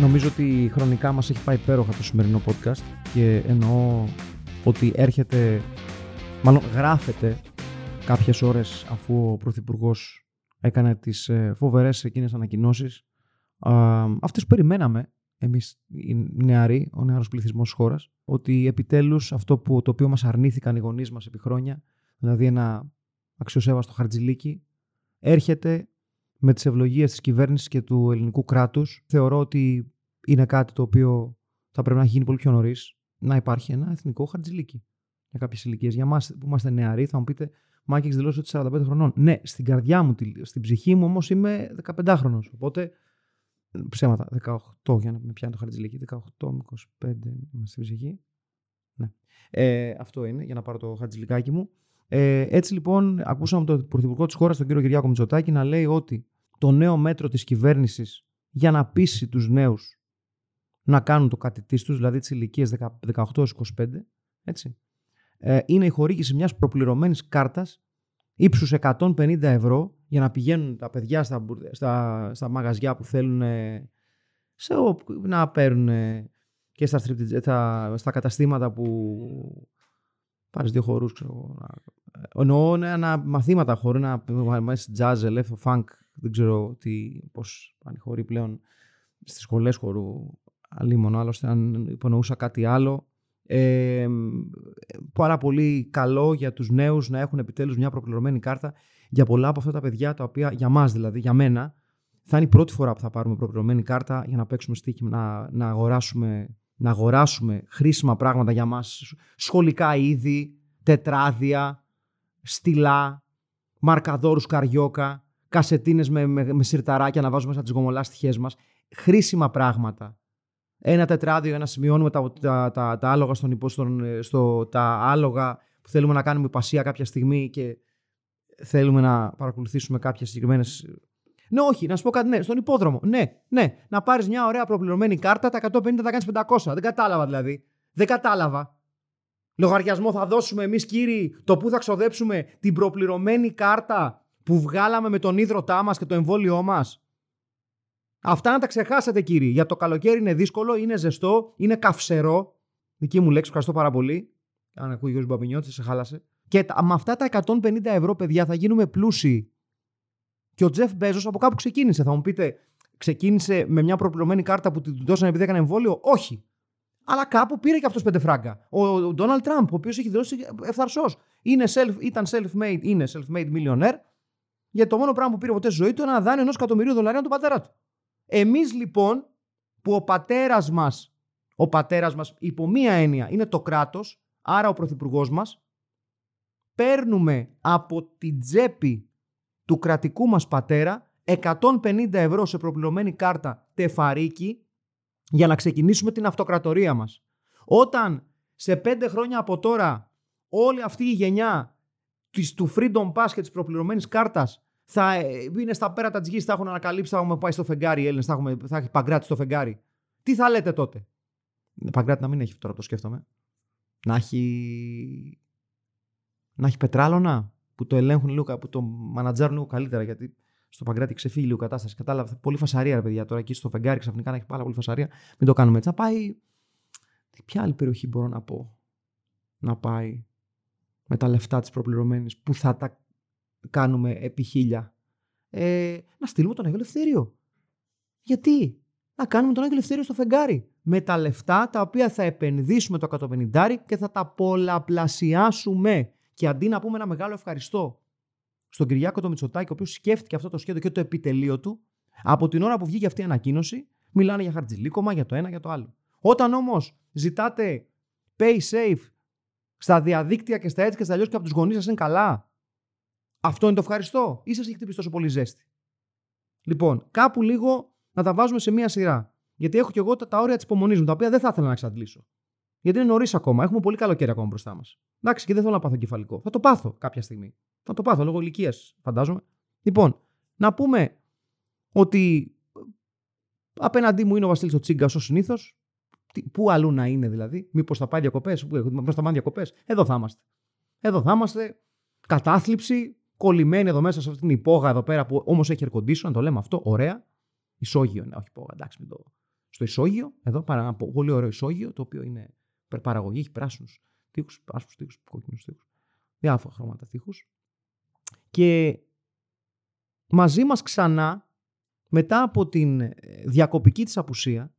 Νομίζω ότι χρονικά μας έχει πάει υπέροχα το σημερινό podcast και εννοώ ότι έρχεται, μάλλον γράφεται κάποιες ώρες αφού ο Πρωθυπουργός έκανε τις ε, φοβερές εκείνες ανακοινώσεις αυτές που περιμέναμε εμείς οι νεαροί, ο νεαρός πληθυσμός της χώρας, ότι επιτέλους αυτό που, το οποίο μας αρνήθηκαν οι γονείς μας επί χρόνια, δηλαδή ένα αξιοσέβαστο χαρτζιλίκι, έρχεται με τις ευλογίες της κυβέρνησης και του ελληνικού κράτους. Θεωρώ ότι είναι κάτι το οποίο θα πρέπει να γίνει πολύ πιο νωρίς να υπάρχει ένα εθνικό χαρτζηλίκι για κάποιες ηλικίες. Για εμά που είμαστε νεαροί, θα μου πείτε, Μάκη, έχεις δηλώσει ότι 45 χρονών. Ναι, στην καρδιά μου, στην ψυχή μου όμως είμαι 15 χρονο. Οπότε ψέματα. 18 για να με πιάνει το χαρτζηλίκι. 18 με 25 είμαι στην ψυχή. Ναι. Ε, αυτό είναι για να πάρω το χαρτζηλικάκι μου. Ε, έτσι λοιπόν, ακούσαμε τον Πρωθυπουργό της χώρας, τον κύριο Κυριάκο Μητσοτάκη, να λέει ότι το νέο μέτρο της κυβέρνησης για να πείσει τους νέους να κάνουν το κάτι τους, δηλαδή τις ηλικίες 18-25, έτσι, ε, είναι η χορήγηση μιας προπληρωμένης κάρτας ύψους 150 ευρώ για να πηγαίνουν τα παιδιά στα, στα, στα μαγαζιά που θέλουν σε, να παίρνουν και στα, στα, στα καταστήματα που πάρεις δύο χορούς, ξέρω Εννοώ ένα μαθήματα χωρί να μέσα jazz, ελεύθερο, funk, δεν ξέρω τι, πώς πάνε χωρί πλέον στις σχολές χορού αλλήμον άλλωστε αν υπονοούσα κάτι άλλο. Ε, πάρα πολύ καλό για τους νέους να έχουν επιτέλους μια προπληρωμένη κάρτα για πολλά από αυτά τα παιδιά τα οποία για μας δηλαδή, για μένα θα είναι η πρώτη φορά που θα πάρουμε προπληρωμένη κάρτα για να παίξουμε στοίχημα, να, να, αγοράσουμε, να αγοράσουμε χρήσιμα πράγματα για μας, σχολικά είδη, τετράδια, στυλά, μαρκαδόρους καριόκα, κασετίνες με, με, με σιρταράκια να βάζουμε σαν τις γομολάστιχές μας, χρήσιμα πράγματα ένα τετράδιο για να σημειώνουμε τα, τα, τα, τα άλογα στον, στον, στο, τα άλογα που θέλουμε να κάνουμε υπασία κάποια στιγμή και θέλουμε να παρακολουθήσουμε κάποιες συγκεκριμένε. Ναι, όχι, να σου πω κάτι, ναι, στον υπόδρομο. Ναι, ναι, να πάρεις μια ωραία προπληρωμένη κάρτα, τα 150 θα κάνεις 500. Δεν κατάλαβα δηλαδή. Δεν κατάλαβα. Λογαριασμό θα δώσουμε εμείς, κύριοι, το που θα ξοδέψουμε την προπληρωμένη κάρτα που βγάλαμε με τον ίδρωτά μας και το εμβόλιό μας; Αυτά να τα ξεχάσετε, κύριοι. Για το καλοκαίρι είναι δύσκολο, είναι ζεστό, είναι καυσερό. Δική μου λέξη, ευχαριστώ πάρα πολύ. Αν ακούει ο Γιώργος Μπαμπινιώτης, σε χάλασε. Και με αυτά τα 150 ευρώ, παιδιά, θα γίνουμε πλούσιοι. Και ο Τζεφ Μπέζος από κάπου ξεκίνησε. Θα μου πείτε, ξεκίνησε με μια προπληρωμένη κάρτα που του δώσανε επειδή έκανε εμβόλιο; Όχι. Αλλά κάπου πήρε και αυτός πέντε φράγκα. Ο Ντόναλτ Τραμπ, ο οποίος έχει δηλώσει ευθαρσός. Self, ήταν self-made, είναι self-made millionaire. Γιατί το μόνο πράγμα που πήρε ποτέ στη ζωή του είναι ένα δάνειο ενός εκατομμυρίου δολαρίων του πατέρα του. Εμείς λοιπόν που ο πατέρας μας, ο πατέρας μας υπό μία έννοια είναι το κράτος, άρα ο πρωθυπουργός μας, παίρνουμε από την τσέπη του κρατικού μας πατέρα 150 ευρώ σε προπληρωμένη κάρτα τεφαρίκι για να ξεκινήσουμε την αυτοκρατορία μας. Όταν σε πέντε χρόνια από τώρα όλη αυτή η γενιά του Freedom Pass και της προπληρωμένης κάρτας θα ε, είναι στα πέρατα της γης, θα έχουν ανακαλύψει, θα έχουμε πάει στο φεγγάρι οι Έλληνες, θα, έχουμε, θα έχει παγκράτη στο φεγγάρι. Τι θα λέτε τότε; Παγκράτη να μην έχει τώρα, το σκέφτομαι. Να έχει. Να έχει πετράλωνα που το ελέγχουν λίγο, που το μανατζάρουν λίγο καλύτερα. Γιατί στο Παγκράτη ξεφύγει λίγο κατάσταση. Κατάλαβα. Πολύ φασαρία, ρε παιδιά. Τώρα εκεί στο φεγγάρι ξαφνικά να έχει πάρα πολύ φασαρία. Μην το κάνουμε έτσι. Να πάει. Ποια άλλη περιοχή μπορώ να πω να πάει με τα λεφτά της προπληρωμένης που θα τα κάνουμε επί χίλια. Ε, να στείλουμε τον Άγιο Ελευθέριο. Γιατί; Να κάνουμε τον Άγιο Ελευθέριο στο φεγγάρι. Με τα λεφτά τα οποία θα επενδύσουμε το 150 και θα τα πολλαπλασιάσουμε. Και αντί να πούμε ένα μεγάλο ευχαριστώ στον Κυριάκο το Μητσοτάκη, ο οποίος σκέφτηκε αυτό το σχέδιο και το επιτελείο του, από την ώρα που βγήκε αυτή η ανακοίνωση, μιλάνε για χαρτζηλίκωμα, για το ένα, για το άλλο. Όταν όμως ζητάτε pay safe στα διαδίκτυα και στα έτσι και στα αλλιώς και από τους γονείς σας είναι καλά, αυτό είναι το ευχαριστώ ή σας έχει χτυπήσει τόσο πολύ ζέστη; Λοιπόν, κάπου λίγο να τα βάζουμε σε μία σειρά. Γιατί έχω και εγώ τα, τα όρια της υπομονής μου, τα οποία δεν θα ήθελα να εξαντλήσω. Γιατί είναι νωρίς ακόμα. Έχουμε πολύ καλοκαίρι ακόμα μπροστά μας. Εντάξει, και δεν θέλω να πάθω κεφαλικό. Θα το πάθω κάποια στιγμή. Θα το πάθω λόγω ηλικίας, φαντάζομαι. Λοιπόν, να πούμε ότι απέναντί μου είναι ο Βασίλης ο Τσίγκας ως συνήθως. Πού αλλού να είναι δηλαδή, Μήπως θα πάει διακοπές, Πού θα πάει διακοπές; Εδώ θα είμαστε. Εδώ θα είμαστε. Κατάθλιψη, κολλημένη εδώ μέσα σε αυτήν την υπόγα εδώ πέρα που όμως έχει air condition, να το λέμε αυτό, ωραία. Ισόγειο είναι, όχι υπόγα, εντάξει, μην το. Στο ισόγειο, εδώ παρά ένα πολύ ωραίο ισόγειο, το οποίο είναι παραγωγή, έχει πράσινους τείχους, πράσινου τείχους, κόκκινους τείχους. Διάφορα χρώματα τείχους. Και μαζί μας ξανά, μετά από την ε, διακοπική της απουσία,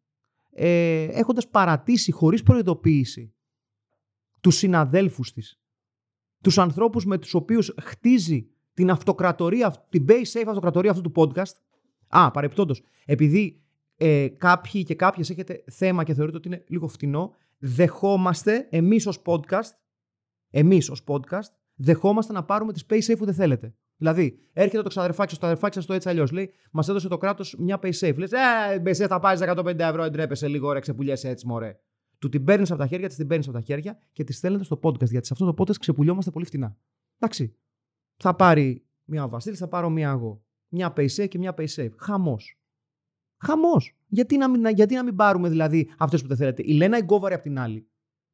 ε, έχοντας παρατήσει χωρίς προειδοποίηση τους συναδέλφους της, τους ανθρώπους με τους οποίους χτίζει την αυτοκρατορία, την base safe αυτοκρατορία αυτού του podcast. Α, παρεπτόντως, επειδή ε, κάποιοι και κάποιες έχετε θέμα και θεωρείτε ότι είναι λίγο φτηνό, δεχόμαστε εμείς ως podcast, εμείς ως podcast, δεχόμαστε να πάρουμε τη space safe που δεν θέλετε. Δηλαδή, έρχεται το ξαδερφάκι, το αδερφάκι σας το έτσι αλλιώς. Λέει, μας έδωσε το κράτος μια pay safe. Λες, Ε, safe θα πάρεις 150 ευρώ, εντρέπεσαι λίγο, ωραία, ξεπουλιέσαι έτσι, μωρέ. Του την παίρνεις από τα χέρια, της την παίρνεις από τα χέρια και τη στέλνετε στο podcast. Γιατί σε αυτό το podcast ξεπουλιόμαστε πολύ φτηνά. Εντάξει. Θα πάρει μια Βασίλη, θα πάρω μια εγώ. Μια pay safe και μια pay safe. Χαμός. Χαμός. Γιατί να, μην, γιατί να μην πάρουμε δηλαδή αυτέ που δεν θέλετε; Η Λένα Γκόβαρη απ' την άλλη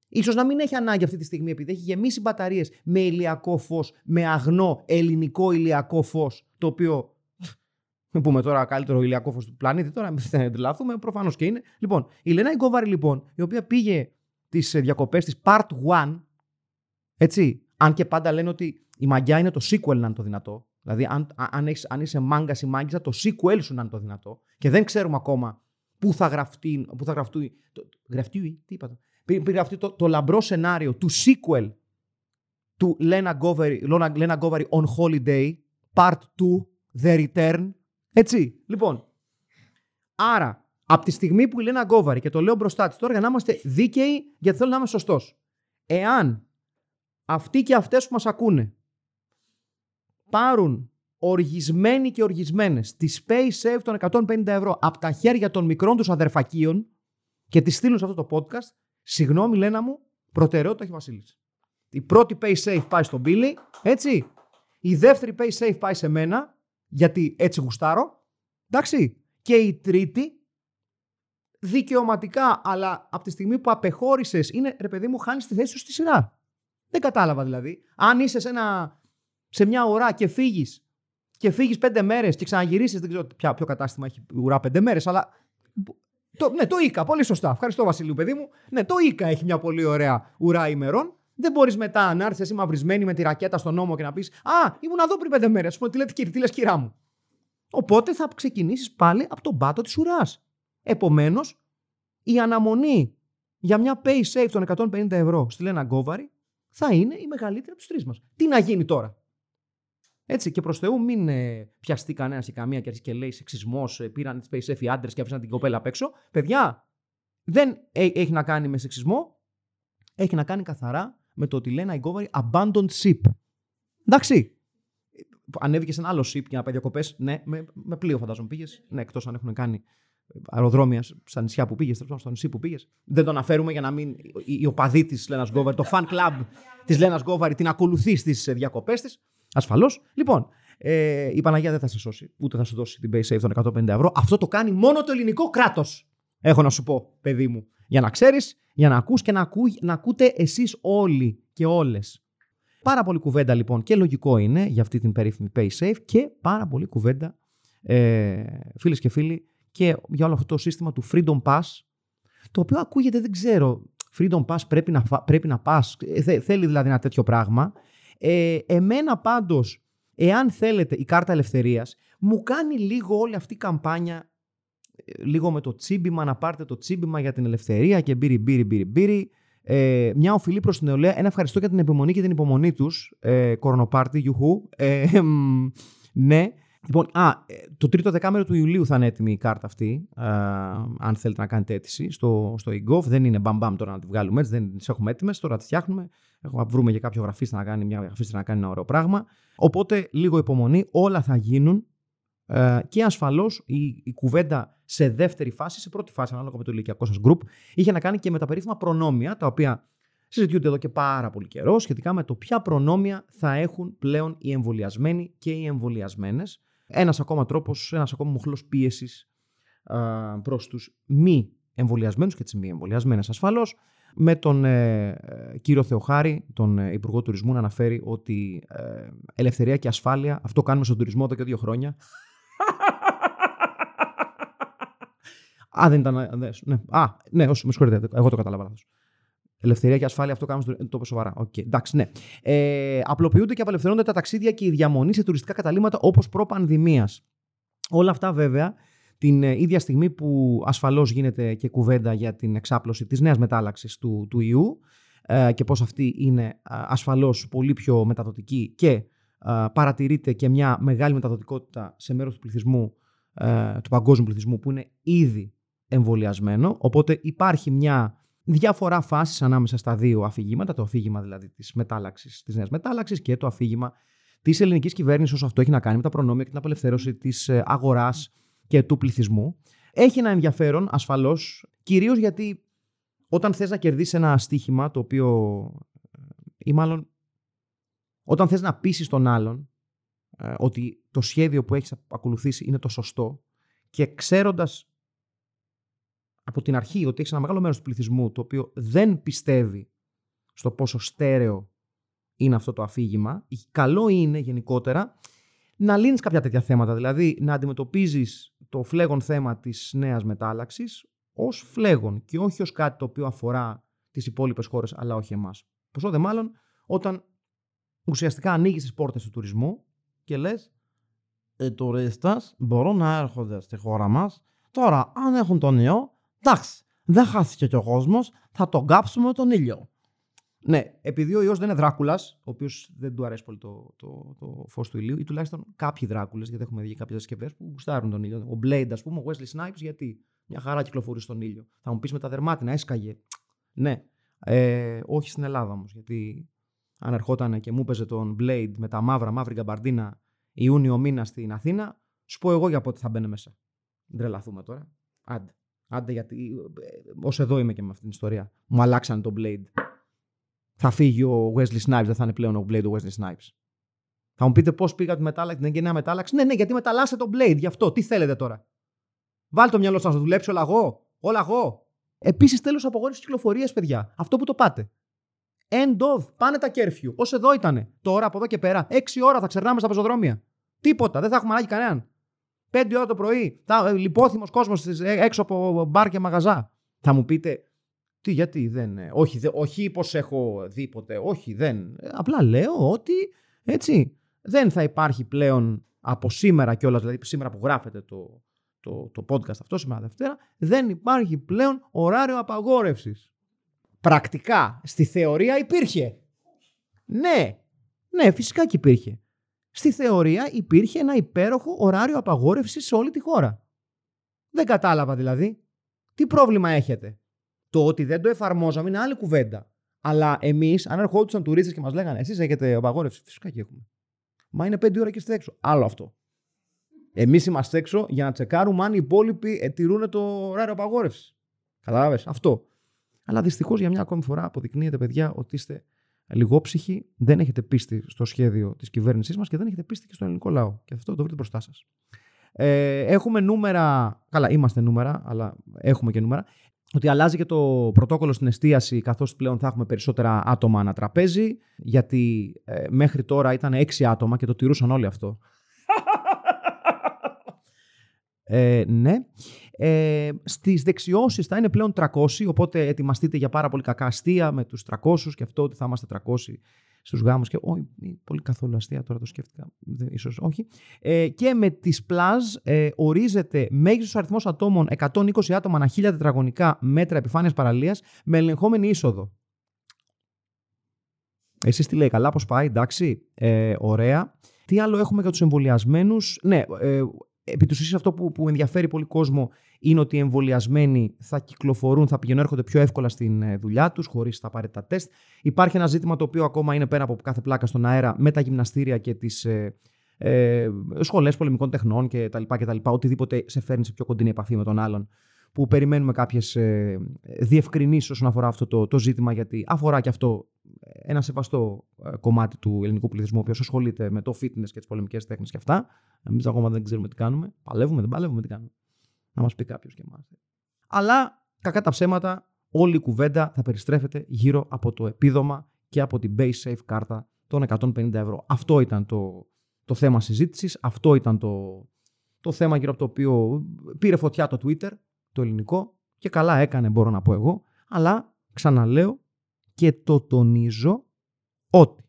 Ίσως να μην έχει ανάγκη αυτή τη στιγμή επειδή έχει γεμίσει μπαταρίες με ηλιακό φως, με αγνό ελληνικό ηλιακό φως, το οποίο. Μην πούμε τώρα καλύτερο ηλιακό φως του πλανήτη, τώρα μην τρελαθούμε, προφανώς και είναι. Λοιπόν, η Λένα Ιγκόβαρη, λοιπόν, η οποία πήγε τις διακοπές της Part 1, έτσι, αν και πάντα λένε ότι η μαγιά είναι το sequel να είναι το δυνατό. Δηλαδή, αν, αν, έχεις, αν είσαι μάγκας ή μάγκησα, το sequel σου να είναι το δυνατό. Και δεν ξέρουμε ακόμα πού θα γραφτεί. Πού θα γραφτεί. Γραφτεί, τι είπατε πήρε αυτό το, το λαμπρό σενάριο του sequel του Lena Govary, Lena Govary on Holiday, Part 2, The Return. Έτσι, λοιπόν. Άρα, από τη στιγμή που η Lena Govary, και το λέω μπροστά της τώρα για να είμαστε δίκαιοι, γιατί θέλω να είμαι σωστός. Εάν αυτοί και αυτές που μας ακούνε πάρουν οργισμένοι και οργισμένες τη Space Save των 150 ευρώ από τα χέρια των μικρών τους αδερφακίων και τη στείλουν σε αυτό το podcast, Συγγνώμη, Λένα μου, προτεραιότητα έχει Βασίλης. Η πρώτη pay safe πάει στον Μπίλι, έτσι. Η δεύτερη pay safe πάει σε μένα, γιατί έτσι γουστάρω. Εντάξει. Και η τρίτη, δικαιωματικά, αλλά από τη στιγμή που απεχώρησες, είναι ρε παιδί μου, χάνεις τη θέση σου στη σειρά. Δεν κατάλαβα δηλαδή. Αν είσαι σε, ένα, σε μια ουρά και φύγεις και φύγεις πέντε μέρες και ξαναγυρίσεις, δεν ξέρω ποιο, ποιο κατάστημα έχει ουρά πέντε μέρες, αλλά το, ναι, το ΙΚΑ. Πολύ σωστά. Ευχαριστώ, Βασιλείου, παιδί μου. Ναι, το ΙΚΑ έχει μια πολύ ωραία ουρά ημερών. Δεν μπορείς μετά να έρθεις εσύ μαυρισμένη με τη ρακέτα στον νόμο και να πεις Α, ήμουν εδώ πριν πέντε μέρες. Τι λέτε, κύριε, τι λες, κυρά μου. Οπότε θα ξεκινήσεις πάλι από τον πάτο της ουράς. Επομένως, η αναμονή για μια pay safe των 150 ευρώ στη Λένα Γκόβαρη θα είναι η μεγαλύτερη από του τρεις μας. Τι να γίνει τώρα; Έτσι, και προς Θεού, μην ε, πιαστεί κανένας ή καμία και αρχίσει και λέει σεξισμός, ε, πήραν τη Space οι άντρες και άφησαν την κοπέλα απ' έξω. Παιδιά, δεν έχει να κάνει με σεξισμό. Έχει να κάνει καθαρά με το ότι λένε η Γκόβαρη abandoned ship. Εντάξει. Ανέβηκε σε ένα άλλο ship για να πάει διακοπές. Ναι, με, με πλοίο φαντάζομαι πήγες. Ναι, εκτός αν έχουν κάνει αεροδρόμια στα νησιά που πήγες, στο νησί που πήγες. Δεν το αναφέρουμε για να μην. Η, η οπαδή της Λένα Γκόβαρη, το fan club της Λένα Γκόβαρη την ακολουθεί στις διακοπές της. Ασφαλώς. Λοιπόν, ε, η Παναγία δεν θα σε σώσει, ούτε θα σου δώσει την base save των 150 ευρώ. Αυτό το κάνει μόνο το ελληνικό κράτος. Έχω να σου πω, παιδί μου. Για να ξέρεις, για να ακούς και να, ακού, να ακούτε εσείς όλοι και όλες. Πάρα πολύ κουβέντα λοιπόν και λογικό είναι για αυτή την περίφημη pay safe και πάρα πολύ κουβέντα, ε, φίλες και φίλοι, και για όλο αυτό το σύστημα του Freedom Pass, το οποίο ακούγεται, δεν ξέρω, Freedom Pass πρέπει να, πρέπει να πας, ε, θέλει δηλαδή ένα τέτοιο πράγμα. Ε, εμένα πάντως, εάν θέλετε η κάρτα ελευθερίας, μου κάνει λίγο όλη αυτή η καμπάνια ε, λίγο με το τσίμπημα, να πάρετε το τσίμπημα για την ελευθερία και μπύρι, μπύρι, μπύρι, μπύρι. Ε, μια οφειλή προς την νεολαία. Ένα ευχαριστώ για την επιμονή και την υπομονή τους. Ε, κορονοπάρτι, γιουχού. Ε, ναι. Λοιπόν, α, ε, το τρίτο δεκάμερο του Ιουλίου θα είναι έτοιμη η κάρτα αυτή, α, αν θέλετε να κάνετε αίτηση στο, στο eGov. Δεν είναι μπαμπαμ τώρα να τη βγάλουμε έτσι, δεν τις έχουμε έτοιμες. Τώρα τις φτιάχνουμε. Έχουμε, βρούμε και κάποιο γραφίστα να κάνει, μια γραφίστα να κάνει ένα ωραίο πράγμα. Οπότε λίγο υπομονή, όλα θα γίνουν. Ε, και ασφαλώς η, η κουβέντα σε δεύτερη φάση, σε πρώτη φάση, ανάλογα με το ηλικιακό σας γκρουπ, είχε να κάνει και με τα περίφημα προνόμια, τα οποία συζητιούνται εδώ και πάρα πολύ καιρό, σχετικά με το ποια προνόμια θα έχουν πλέον οι εμβολιασμένοι και οι εμβολιασμένες. Ένας ακόμα τρόπος, ένας ακόμα μοχλός πίεσης προς τους μη εμβολιασμένους και τις μη εμβολιασμένες ασφαλώς. Με τον ε, ε, κύριο Θεοχάρη, τον ε, Υπουργό Τουρισμού, να αναφέρει ότι ε, ελευθερία και ασφάλεια, αυτό κάνουμε στον τουρισμό εδώ και δύο χρόνια. Α, δεν ήταν. Ναι, Α, ναι, όχι, με συγχωρείτε, εγώ το κατάλαβα λάθος. Ελευθερία και ασφάλεια, αυτό κάνουμε στο. Το σοβαρά. Okay, εντάξει, ναι. Ε, απλοποιούνται και απελευθερώνονται τα ταξίδια και η διαμονή σε τουριστικά καταλήμματα όπως προ-πανδημίας. Όλα αυτά βέβαια την ε, ίδια στιγμή που ασφαλώς γίνεται και κουβέντα για την εξάπλωση της νέας μετάλλαξης του, του ιού ε, και πώς αυτή είναι ασφαλώς πολύ πιο μεταδοτική και παρατηρείται και μια μεγάλη μεταδοτικότητα σε μέρος του πληθυσμού, ε, του παγκόσμιου πληθυσμού που είναι ήδη εμβολιασμένο. Οπότε υπάρχει μια διαφορά φάσης ανάμεσα στα δύο αφηγήματα, το αφήγημα δηλαδή της, μετάλλαξης, της νέας μετάλλαξης και το αφήγημα της ελληνικής κυβέρνησης όσο αυτό έχει να κάνει με τα προνόμια και την απελευθέρωση της αγοράς και του πληθυσμού. Έχει ένα ενδιαφέρον ασφαλώς, κυρίως γιατί όταν θες να κερδίσεις ένα στοίχημα το οποίο. ή μάλλον όταν θες να πείσει τον άλλον ε, ότι το σχέδιο που έχεις ακολουθήσει είναι το σωστό και ξέροντας από την αρχή ότι έχεις ένα μεγάλο μέρος του πληθυσμού το οποίο δεν πιστεύει στο πόσο στέρεο είναι αυτό το αφήγημα, καλό είναι γενικότερα να λύνεις κάποια τέτοια θέματα, δηλαδή να αντιμετωπίζεις το φλέγον θέμα της νέας μετάλλαξης ως φλέγον και όχι ως κάτι το οποίο αφορά τις υπόλοιπες χώρες αλλά όχι εμάς. Πόσο δε μάλλον όταν ουσιαστικά ανοίγεις τις πόρτες του τουρισμού και λες οι τουρίστες μπορούν να έρχονται στη χώρα μας τώρα αν έχουν τον ιό εντάξει δεν χάθηκε και ο κόσμος θα τον κάψουμε τον ήλιο. Ναι, επειδή ο ιός δεν είναι Δράκουλας, ο οποίος δεν του αρέσει πολύ το, το, το φως του ηλίου, ή τουλάχιστον κάποιοι Δράκουλες, γιατί έχουμε δει κάποιες συσκευές που γουστάρουν τον ήλιο. Ο Blade, ας πούμε, ο Wesley Snipes, γιατί μια χαρά κυκλοφορεί στον ήλιο. Θα μου πεις με τα δερμάτινα, έσκαγε. Ναι, ε, όχι στην Ελλάδα όμως, γιατί αν ερχόταν και μου έπαιζε τον Blade με τα μαύρα, μαύρη γκαμπαρντίνα Ιούνιο μήνα στην Αθήνα, σου πω εγώ για πότε θα μπαίνει μέσα. Ντρελαθούμε τώρα. Άντε. Άντε γιατί. Ε, Ω εδώ είμαι και με αυτήν την ιστορία. Μου αλλάξαν τον Blade θα φύγει ο Wesley Snipes, δεν θα είναι πλέον ο Blade ο Wesley Snipes. Θα μου πείτε πώς πήγα τη μετάλλαξη, δεν είναι μετάλλαξη. Ναι, ναι, γιατί μεταλλάσσετε τον Blade, γι' αυτό. Τι θέλετε τώρα; Βάλτε το μυαλό σας να δουλέψει όλα εγώ. Όλα εγώ. Επίσης, τέλος απογόρευση κυκλοφορίας, παιδιά. Αυτό που το πάτε. End of. Πάνε τα κέρφιου. Ω εδώ ήτανε. Τώρα από εδώ και πέρα. Έξι ώρα θα ξερνάμε στα πεζοδρόμια. Τίποτα. Δεν θα έχουμε ανάγκη κανέναν. Πέντε ώρα το πρωί. Θα, λιπόθυμος κόσμος ε, έξω από μπαρ και μαγαζά. Θα μου πείτε, τι, γιατί δεν. Ε, όχι, δε, όχι πως έχω δει ποτέ. Όχι, δεν. Ε, απλά λέω ότι έτσι δεν θα υπάρχει πλέον από σήμερα κιόλας, δηλαδή σήμερα που γράφεται το, το, το podcast αυτό σήμερα Δευτέρα, δεν υπάρχει πλέον ωράριο απαγόρευσης. Πρακτικά, στη θεωρία υπήρχε. Ναι, ναι, φυσικά και υπήρχε. Στη θεωρία υπήρχε ένα υπέροχο ωράριο απαγόρευσης σε όλη τη χώρα. Δεν κατάλαβα δηλαδή. Τι πρόβλημα έχετε. Το ότι δεν το εφαρμόζαμε είναι άλλη κουβέντα. Αλλά εμείς, αν ερχόντουσαν τουρίστες και μας λέγανε, εσείς έχετε απαγόρευση, φυσικά και έχουμε. Μα είναι πέντε ώρα και είστε έξω. Άλλο αυτό. Εμείς είμαστε έξω για να τσεκάρουμε αν οι υπόλοιποι τηρούν το ωράριο απαγόρευσης. Κατάλαβες; Αυτό. Αλλά δυστυχώς για μια ακόμη φορά αποδεικνύεται, παιδιά, ότι είστε λιγόψυχοι, δεν έχετε πίστη στο σχέδιο της κυβέρνησής μας και δεν έχετε πίστη και στον ελληνικό λαό. Και αυτό το βρείτε μπροστά σας. Ε, έχουμε νούμερα. Καλά, είμαστε νούμερα, αλλά έχουμε και νούμερα ότι αλλάζει και το πρωτόκολλο στην εστίαση, καθώς πλέον θα έχουμε περισσότερα άτομα ανά τραπέζι, γιατί ε, μέχρι τώρα ήταν έξι άτομα και το τηρούσαν όλοι αυτό. Ε, ναι. Ε, στις δεξιώσεις θα είναι πλέον 300, οπότε ετοιμαστείτε για πάρα πολύ κακά αστεία με τους 300 και αυτό ότι θα είμαστε 300 στους γάμους και όχι, πολύ καθόλου αστεία τώρα το σκέφτηκα, ίσως όχι. Ε, και με τις πλάζ ε, ορίζεται μέγιστος αριθμός ατόμων 120 άτομα ανά 1000 τετραγωνικά μέτρα επιφάνειας παραλίας με ελεγχόμενη είσοδο. Εσείς τι λέει, καλά πώς πάει, εντάξει, ε, ωραία. Τι άλλο έχουμε για τους εμβολιασμένους; Ναι, ε, επί του αυτό που, που ενδιαφέρει πολύ κόσμο είναι ότι οι εμβολιασμένοι θα κυκλοφορούν, θα πηγαίνουν, έρχονται πιο εύκολα στην ε, δουλειά τους, χωρίς τα απαραίτητα τεστ. Υπάρχει ένα ζήτημα το οποίο ακόμα είναι πέρα από κάθε πλάκα στον αέρα με τα γυμναστήρια και τις ε, ε, σχολές πολεμικών τεχνών κτλ. Οτιδήποτε σε φέρνει σε πιο κοντινή επαφή με τον άλλον. Που περιμένουμε κάποιες ε, διευκρινήσεις όσον αφορά αυτό το, το ζήτημα, γιατί αφορά και αυτό ένα σεβαστό ε, κομμάτι του ελληνικού πληθυσμού, ο οποίος ασχολείται με το fitness και τις πολεμικές τέχνες και αυτά. Εμείς ακόμα δεν ξέρουμε τι κάνουμε. Παλεύουμε, δεν παλεύουμε, τι κάνουμε. Να μας πει κάποιος και εμάς. Αλλά κακά τα ψέματα, όλη η κουβέντα θα περιστρέφεται γύρω από το επίδομα και από την Base Safe κάρτα των 150 ευρώ. Αυτό ήταν το, το θέμα συζήτησης, αυτό ήταν το, το θέμα γύρω από το οποίο πήρε φωτιά το Twitter, το ελληνικό, και καλά έκανε μπορώ να πω εγώ, αλλά ξαναλέω και το τονίζω ότι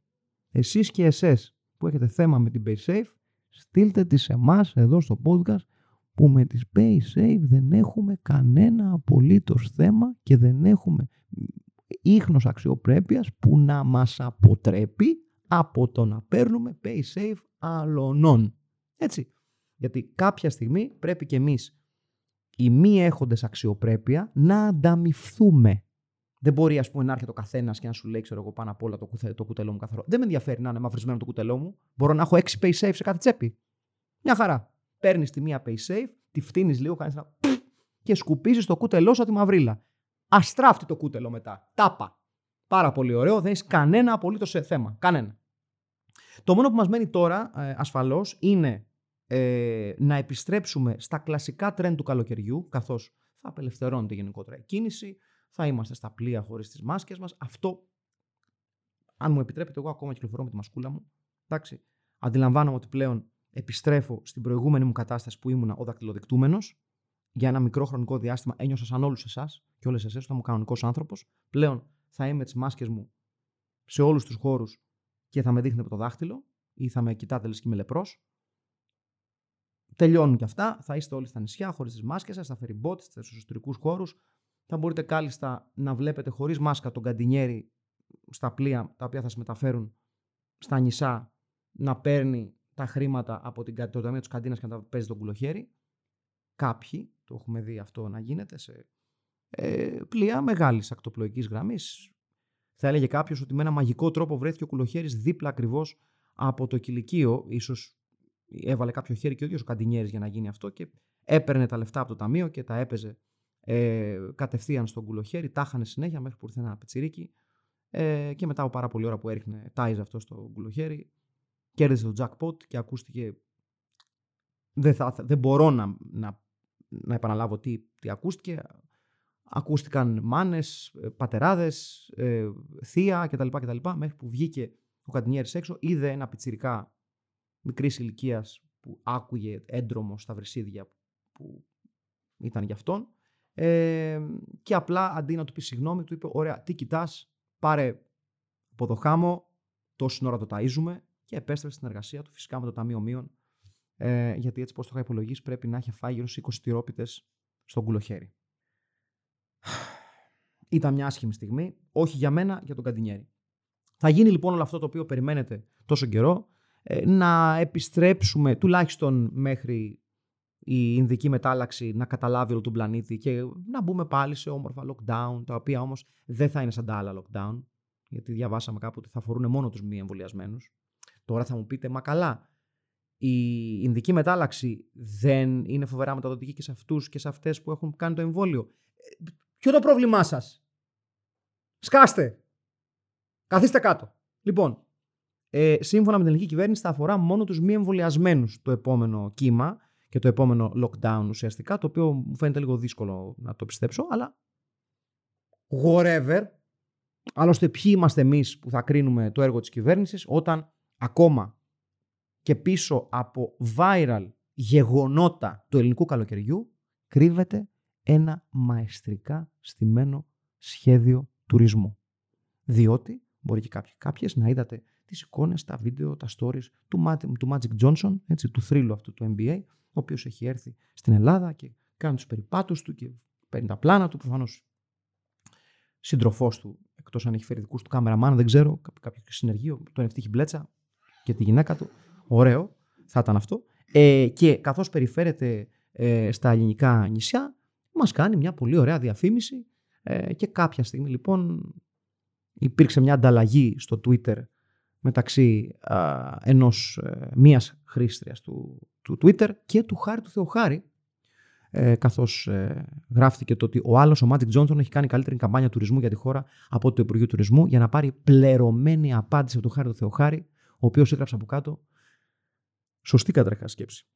εσείς και εσές που έχετε θέμα με την PaySafe, στείλτε τη σε εμάς εδώ στο podcast που με τις PaySafe δεν έχουμε κανένα απολύτως θέμα και δεν έχουμε ίχνος αξιοπρέπειας που να μας αποτρέπει από το να παίρνουμε PaySafe αλωνών. Έτσι. Γιατί κάποια στιγμή πρέπει και εμείς οι μη έχοντες αξιοπρέπεια να ανταμυφθούμε. Δεν μπορεί, ας πούμε, να έρχεται ο καθένας και να σου λέει, ξέρω εγώ, πάνω απ' όλα το, κουθε, το κουτελό μου καθαρό. Δεν με ενδιαφέρει να είναι μαυρισμένο το κουτελό μου. Μπορώ να έχω 6 pay safe σε κάθε τσέπη. Μια χαρά. Παίρνεις τη μία pay safe, τη φτύνεις λίγο, κάνεις ένα. και σκουπίζεις το κούτελό σου από τη μαυρίλα. Αστράφτη το κούτελο μετά. Τάπα. Πάρα πολύ ωραίο. Δεν έχει κανένα απολύτως θέμα. Κανένα. Το μόνο που μας μένει τώρα, ε, ασφαλώς, είναι ε, να επιστρέψουμε στα κλασικά τρέντ του καλοκαιριού, καθώς θα απελευθερώνεται γενικότερα η κίνηση, θα είμαστε στα πλοία χωρίς τις μάσκες μας. Αυτό, αν μου επιτρέπετε, εγώ ακόμα κυκλοφορώ με τη μασκούλα μου. Εντάξει, αντιλαμβάνομαι ότι πλέον επιστρέφω στην προηγούμενη μου κατάσταση που ήμουνα ο δακτυλοδεικτούμενος. Για ένα μικρό χρονικό διάστημα ένιωσα σαν όλους εσάς και όλες εσές, ότι ήμουν κανονικός άνθρωπος. Πλέον θα είμαι τις μάσκες μου σε όλους τους χώρους και θα με δείχνετε από το δάχτυλο ή θα με κοιτάτε λες και είμαι λεπρός. Τελειώνουν και αυτά. Θα είστε όλοι στα νησιά, χωρίς τις μάσκες σας, στα φεριμπότ, στους εσωτερικούς χώρους. Θα μπορείτε κάλλιστα να βλέπετε χωρίς μάσκα τον καντινιέρι στα πλοία τα οποία θα σα μεταφέρουν στα νησά να παίρνει τα χρήματα από την, το ταμείο της καντίνας και να τα παίζει τον κουλοχέρι. Κάποιοι, το έχουμε δει αυτό να γίνεται σε ε, πλοία μεγάλης ακτοπλοϊκής γραμμής. Θα έλεγε κάποιος ότι με ένα μαγικό τρόπο βρέθηκε ο κουλοχέρι δίπλα ακριβώς από το κηλικείο. σω έβαλε κάποιο χέρι και ο ίδιος ο Καντινιέρης για να γίνει αυτό και έπαιρνε τα λεφτά από το ταμείο και τα έπαιζε ε, κατευθείαν στον κουλοχέρι. Τα είχαν συνέχεια μέχρι που ήρθε ένα πετσυρίκι. Ε, και μετά από πάρα πολλή ώρα που έριχνε τάιζ αυτό στο κουλοχέρι, κέρδισε το jackpot και ακούστηκε. Δεν, θα, δεν μπορώ να, να, να επαναλάβω τι, τι ακούστηκε. Ακούστηκαν μάνες, ε, πατεράδες, ε, θεία κτλ, κτλ. Μέχρι που βγήκε ο Καντινιέρης έξω, είδε ένα πιτσιρικά μικρής ηλικίας που άκουγε έντρομο στα βρυσίδια που ήταν για αυτόν. Ε, και απλά αντί να του πεις συγγνώμη, του είπε: Ωραία, τι κοιτάς, πάρε από το χάμο, τόση ώρα το ταΐζουμε και επέστρεψε στην εργασία του φυσικά με το Ταμείο Μείων. Ε, γιατί έτσι, πώς το είχα υπολογίσει, πρέπει να έχει φάει γύρω στου 20 τυρόπιτες στον κουλοχέρι. Ήταν μια άσχημη στιγμή, όχι για μένα, για τον Καντινιέρη. Θα γίνει λοιπόν όλο αυτό το οποίο περιμένετε τόσο καιρό, ε, να επιστρέψουμε τουλάχιστον μέχρι η Ινδική μετάλλαξη να καταλάβει όλο τον πλανήτη και να μπούμε πάλι σε όμορφα lockdown, τα οποία όμως δεν θα είναι σαν τα άλλα lockdown, γιατί διαβάσαμε κάπου ότι θα αφορούν μόνο τους μη εμβολιασμένους. Τώρα θα μου πείτε, μα καλά, η Ινδική μετάλλαξη δεν είναι φοβερά μεταδοτική και σε αυτούς και σε αυτές που έχουν κάνει το εμβόλιο. Ε, ποιο το πρόβλημά σας; Σκάστε! Καθίστε κάτω. Λοιπόν, ε, σύμφωνα με την ελληνική κυβέρνηση θα αφορά μόνο τους μη εμβολιασμένους το επόμενο κύμα και το επόμενο lockdown ουσιαστικά, το οποίο μου φαίνεται λίγο δύσκολο να το πιστέψω, αλλά whatever. Άλλωστε ποιοι είμαστε εμείς που θα κρίνουμε το έργο της κυβέρνησης όταν ακόμα και πίσω από viral γεγονότα του ελληνικού καλοκαιριού κρύβεται ένα μαεστρικά στημένο σχέδιο τουρισμού. Διότι μπορεί και κάποιοι, κάποιες να είδατε τις εικόνες, τα βίντεο, τα stories του, του Magic Johnson, έτσι, του θρύλου αυτού του NBA, ο οποίος έχει έρθει στην Ελλάδα και κάνει τους περιπάτους του και παίρνει τα πλάνα του. Προφανώς σύντροφό του, εκτός αν έχει φέρει δικούς του κάμεραμάν, δεν ξέρω, κάποιο συνεργείο, τον ευτύχει μπλέτσα και τη γυναίκα του. Ωραίο, θα ήταν αυτό. Ε, και καθώς περιφέρεται ε, στα ελληνικά νησιά, μας κάνει μια πολύ ωραία διαφήμιση. Ε, και κάποια στιγμή λοιπόν υπήρξε μια ανταλλαγή στο Twitter μεταξύ α, ενός ε, μίας χρήστριας του, του Twitter και του Χάρη του Θεοχάρη ε, καθώς ε, γράφτηκε το ότι ο άλλος, ο Magic Johnson, έχει κάνει καλύτερη καμπάνια τουρισμού για τη χώρα από το Υπουργείο Τουρισμού για να πάρει πληρωμένη απάντηση από τον Χάρη του Θεοχάρη, ο οποίος έγραψε από κάτω σωστή καταρχά σκέψη.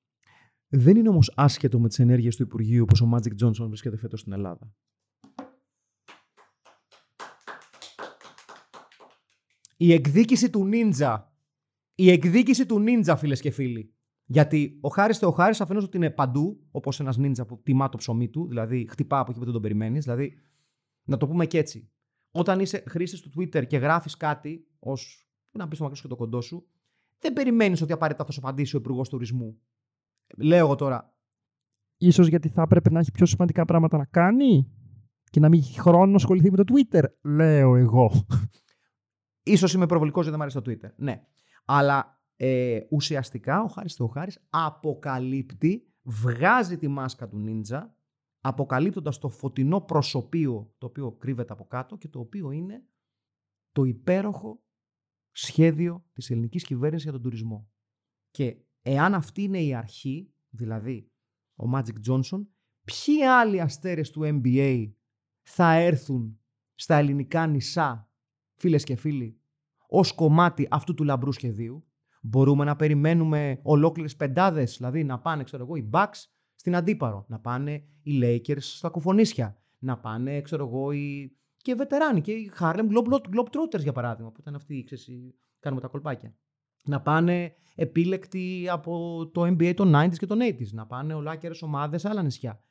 Δεν είναι όμως άσχετο με τις ενέργειες του Υπουργείου πως ο Magic Johnson βρίσκεται φέτος στην Ελλάδα. Η εκδίκηση του Ninja. Η εκδίκηση του Ninja, φίλες και φίλοι. Γιατί ο Χάρης Θεοχάρης αφενός ότι είναι παντού, όπως ένας νίντζα που τιμά το ψωμί του, δηλαδή χτυπά από εκεί που δεν τον περιμένεις. Δηλαδή, να το πούμε και έτσι. Όταν είσαι χρήστης του Twitter και γράφεις κάτι, ως να πεις το μακρύς και το κοντό σου, δεν περιμένεις ότι απαραίτητα θα σου απαντήσει ο Υπουργός Τουρισμού. Λέω εγώ τώρα. Ίσως γιατί θα έπρεπε να έχει πιο σημαντικά πράγματα να κάνει και να μην έχει χρόνο να ασχοληθεί με το Twitter. Λέω εγώ. Ίσως είμαι προβολικό γιατί δεν μου αρέσει το Twitter. Ναι. Αλλά ε, ουσιαστικά ο Χάρης Θεοχάρης αποκαλύπτει, βγάζει τη μάσκα του νίντζα, αποκαλύπτοντας το φωτεινό προσωπείο το οποίο κρύβεται από κάτω και το οποίο είναι το υπέροχο σχέδιο της ελληνικής κυβέρνησης για τον τουρισμό. Και εάν αυτή είναι η αρχή, δηλαδή ο Magic Johnson, ποιοι άλλοι αστέρες του NBA θα έρθουν στα ελληνικά νησά, φίλες και φίλοι, ως κομμάτι αυτού του λαμπρού σχεδίου; Μπορούμε να περιμένουμε ολόκληρες πεντάδες, δηλαδή να πάνε, ξέρω εγώ, οι Bucks στην Αντίπαρο, να πάνε οι Lakers στα Κουφονίσια, να πάνε, ξέρω εγώ, οι... και βετεράνοι και οι Harlem Globetrotters για παράδειγμα, που ήταν αυτοί, ξέρεις, κάνουμε τα κολπάκια. Να πάνε επίλεκτοι από το NBA των 90s και των 80s, να πάνε ολάκερες ομάδες σε άλλα νησιά.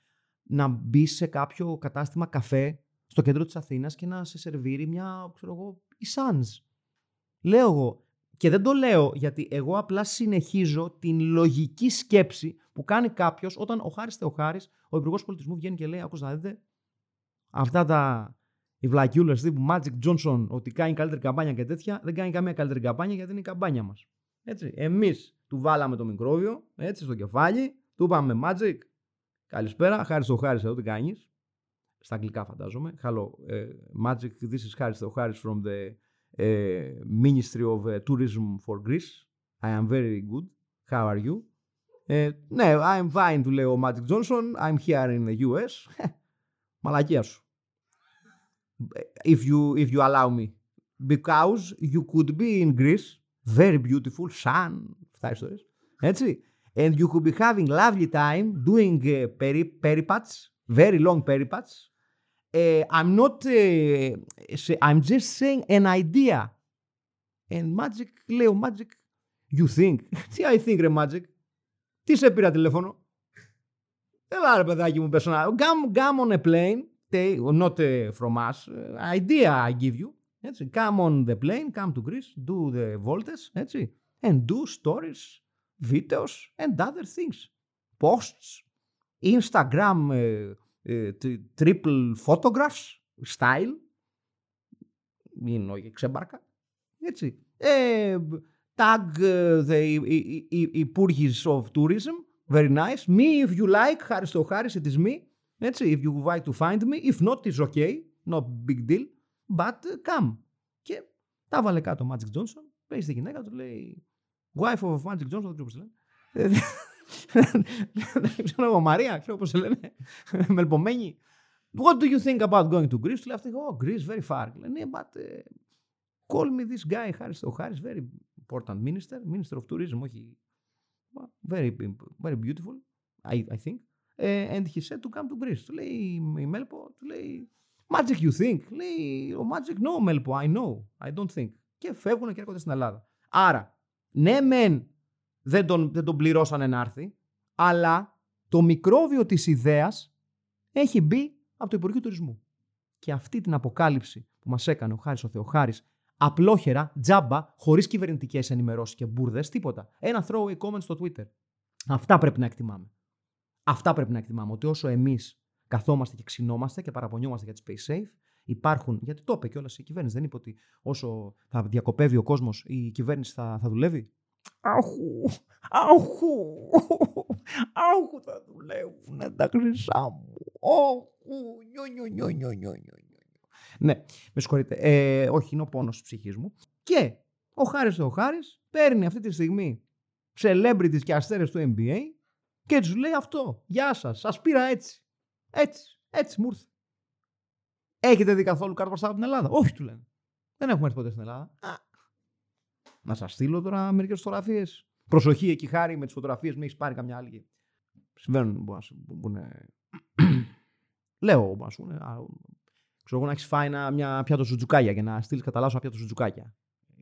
Να μπει σε κάποιο κατάστημα καφέ στο κέντρο της Αθήνας και να σε σερβίρει μια, ξέρω εγώ, η Suns. Λέω εγώ, και δεν το λέω γιατί εγώ απλά συνεχίζω την λογική σκέψη που κάνει κάποιος όταν ο Χάρης Θεοχάρης, ο Υπουργός Πολιτισμού, βγαίνει και λέει: Ακούστε να δείτε, αυτά τα οι βλακιούλες τύπου Magic Johnson ότι κάνει καλύτερη καμπάνια και τέτοια, δεν κάνει καμία καλύτερη καμπάνια γιατί είναι η καμπάνια μας. Έτσι. Εμείς του βάλαμε το μικρόβιο έτσι, στο κεφάλι, του είπαμε Magic. Καλησπέρα, χάρης στο χάρη εδώ τι κάνεις. Στα αγγλικά φαντάζομαι. Hello, uh, Magic, this is Χάρης Θεοχάρης from the uh, Ministry of uh, Tourism for Greece. I am very good. How are you? Ε, ναι, I'm fine, του λέει ο Magic Johnson. I'm here in the US. Μαλακία σου. If you, if you allow me. Because you could be in Greece. Very beautiful, sun. Αυτά ιστορίες. Έτσι. And you could be having lovely time doing uh, peri peripats, very long peripats, Uh, I'm not, uh, I'm just saying an idea. And Magic, λέω Magic, you think. Τι I think ρε Magic. Τι σε πήρα τηλέφωνο. Έλα ρε παιδάκι μου πες να... Come, come on a plane, not uh, from us, idea I give you. Έτσι. Come on the plane, come to Greece, do the voltes, έτσι. And do stories, videos and other things. Posts, Instagram uh, triple photographs, style, είναι ξέμπαρκα, έτσι. Ε, tag the Υπουργείς of Tourism, very nice. Me if you like, χάρη στο χάρη, it is me. Έτσι, if you would like to find me, if not, it's okay, no big deal, but come. Και τα βάλε κάτω ο Magic Johnson, παίζει στη γυναίκα του, λέει, wife of Magic Johnson, δεν ξέρω πώς λένε. Δεν ξέρω εγώ, Μαρία, ξέρω πώ σε λένε. Μελπομένη. What do you think about going to Greece? Λέει αυτή, oh, Greece, very far. Λέει, ναι, but uh, call me this guy, Harris. Ο Harris, very important minister, minister of tourism, όχι. Very, very beautiful, I, I think. Uh, and he said to come to Greece. Του λέει η Μέλπο, του λέει, Magic you think. Λέει, ο Magic, no, Μέλπο, I know, I don't think. Και φεύγουν και έρχονται στην Ελλάδα. Άρα, ναι, μεν δεν τον, δεν τον πληρώσανε να έρθει, αλλά το μικρόβιο της ιδέας έχει μπει από το Υπουργείο Τουρισμού. Και αυτή την αποκάλυψη που μας έκανε ο Χάρης ο Θεοχάρης, απλόχερα, τζάμπα, χωρίς κυβερνητικές ενημερώσεις και μπουρδες, τίποτα. Ένα throwaway comment στο Twitter. Αυτά πρέπει να εκτιμάμε. Αυτά πρέπει να εκτιμάμε. Ότι όσο εμείς καθόμαστε και ξυνόμαστε και παραπονιόμαστε για τη Space Safe, υπάρχουν. Γιατί το είπε κιόλας η κυβέρνηση. Δεν είπε ότι όσο θα διακοπεύει ο κόσμος, η κυβέρνηση θα, θα δουλεύει; Αχού, αχού, αχού θα δουλεύουν τα χρυσά μου. Αχού, νιω, νιω, νιω, νιω, νιω, Ναι, με συγχωρείτε. Ε, όχι, είναι ο πόνος της ψυχής μου. Και Ο Χάρης ο Χάρης παίρνει αυτή τη στιγμή celebrities και αστέρες του NBA και τους λέει αυτό. Γεια σας, σας πήρα έτσι. Έτσι, έτσι μου ήρθε. Έχετε δει καθόλου κάρτα μπροστά από την Ελλάδα; Όχι, του λένε. Δεν έχουμε έρθει ποτέ στην Ελλάδα. Α, να σας στείλω τώρα μερικές φωτογραφίες. Προσοχή εκεί, χάρη με τις φωτογραφίες, μην έχεις πάρει καμιά άλλη. Συμβαίνουν που είναι. Λέω, ας πούμε. Ξέρω εγώ να έχεις φάει ένα, μια πιάτο σουτζουκάκια και να στείλεις κατά λάθος ένα πιάτο σουτζουκάκια.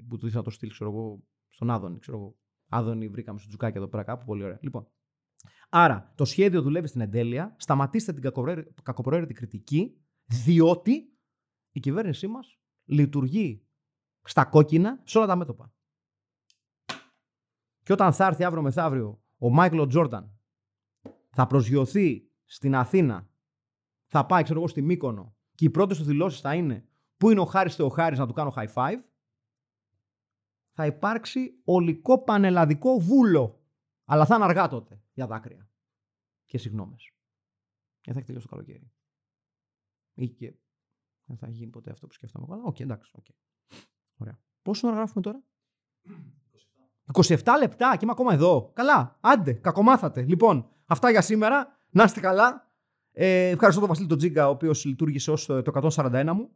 Που του να το στείλει, ξέρω εγώ, στον Άδωνη. Ξέρω εγώ. Άδωνη, βρήκαμε σουτζουκάκια εδώ πέρα κάπου. Πολύ ωραία. Λοιπόν. Άρα, το σχέδιο δουλεύει στην εντέλεια. Σταματήστε την κακοπροαίρετη κριτική, διότι η κυβέρνησή μας λειτουργεί στα κόκκινα σε όλα τα μέτωπα. Και όταν θα έρθει αύριο μεθαύριο ο Μάικλ Τζόρνταν, θα προσγειωθεί στην Αθήνα, θα πάει, ξέρω εγώ, στη Μύκονο και οι πρώτες του δηλώσεις θα είναι Πού είναι ο Χάρης Θεοχάρης να του κάνω high five, θα υπάρξει ολικό πανελλαδικό βούλο. Αλλά θα είναι αργά τότε για δάκρυα και συγγνώμε. Και θα έχει τελειώσει το καλοκαίρι. Ή και δεν θα γίνει ποτέ αυτό που σκέφτομαι εγώ. Οκ, εντάξει. Okay. Ωραία. Πόσο ώρα γράφουμε τώρα; 27 λεπτά και είμαι ακόμα εδώ. Καλά. Άντε, κακομάθατε. Λοιπόν, αυτά για σήμερα. Να είστε καλά. Ε, ευχαριστώ τον Βασίλη τον Τζίγκα, ο οποίος λειτουργήσε ως το 141 μου.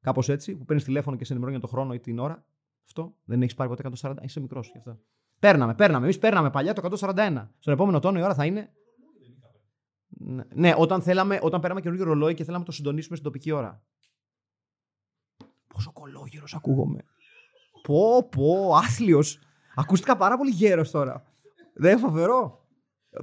Κάπως έτσι, που παίρνεις τηλέφωνο και σε ενημερώνει για τον χρόνο ή την ώρα. Αυτό. Δεν έχεις πάρει ποτέ 141. Είσαι μικρός γι' αυτό. Παίρναμε, παίρναμε. Εμείς παίρναμε παλιά το 141. Στον επόμενο τόνο η ώρα θα είναι. Ναι, όταν, θέλαμε, όταν πέραμε καινούργιο ρολόι και θέλαμε να το συντονίσουμε στην τοπική ώρα. Πόσο κολόγερο ακούγομαι. Πω, πω, άθλιος. Ακούστηκα πάρα πολύ γέρος τώρα. Δεν φοβερό.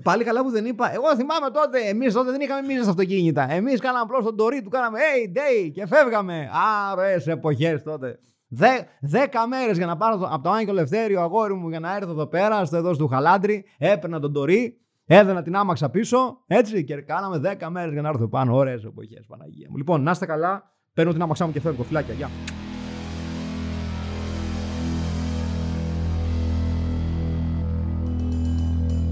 Πάλι καλά που δεν είπα. Εγώ θυμάμαι τότε, εμείς τότε δεν είχαμε μίζες αυτοκίνητα. Εμείς κάναμε απλώς τον τορί του, κάναμε hey, day και φεύγαμε. Άρες εποχές τότε. Δε, δέκα μέρες για να πάρω από το Άγγελο Λευτέριο αγόρι μου για να έρθω εδώ πέρα, στο εδώ του Χαλάντρι. Έπαιρνα τον τορί, έδωνα την άμαξα πίσω. Έτσι και κάναμε δέκα μέρες για να έρθω πάνω. Ωραίες εποχές, Παναγία μου. Λοιπόν, να είστε καλά. Παίρνω την άμαξά μου και φεύγω. Φυλάκια, γεια.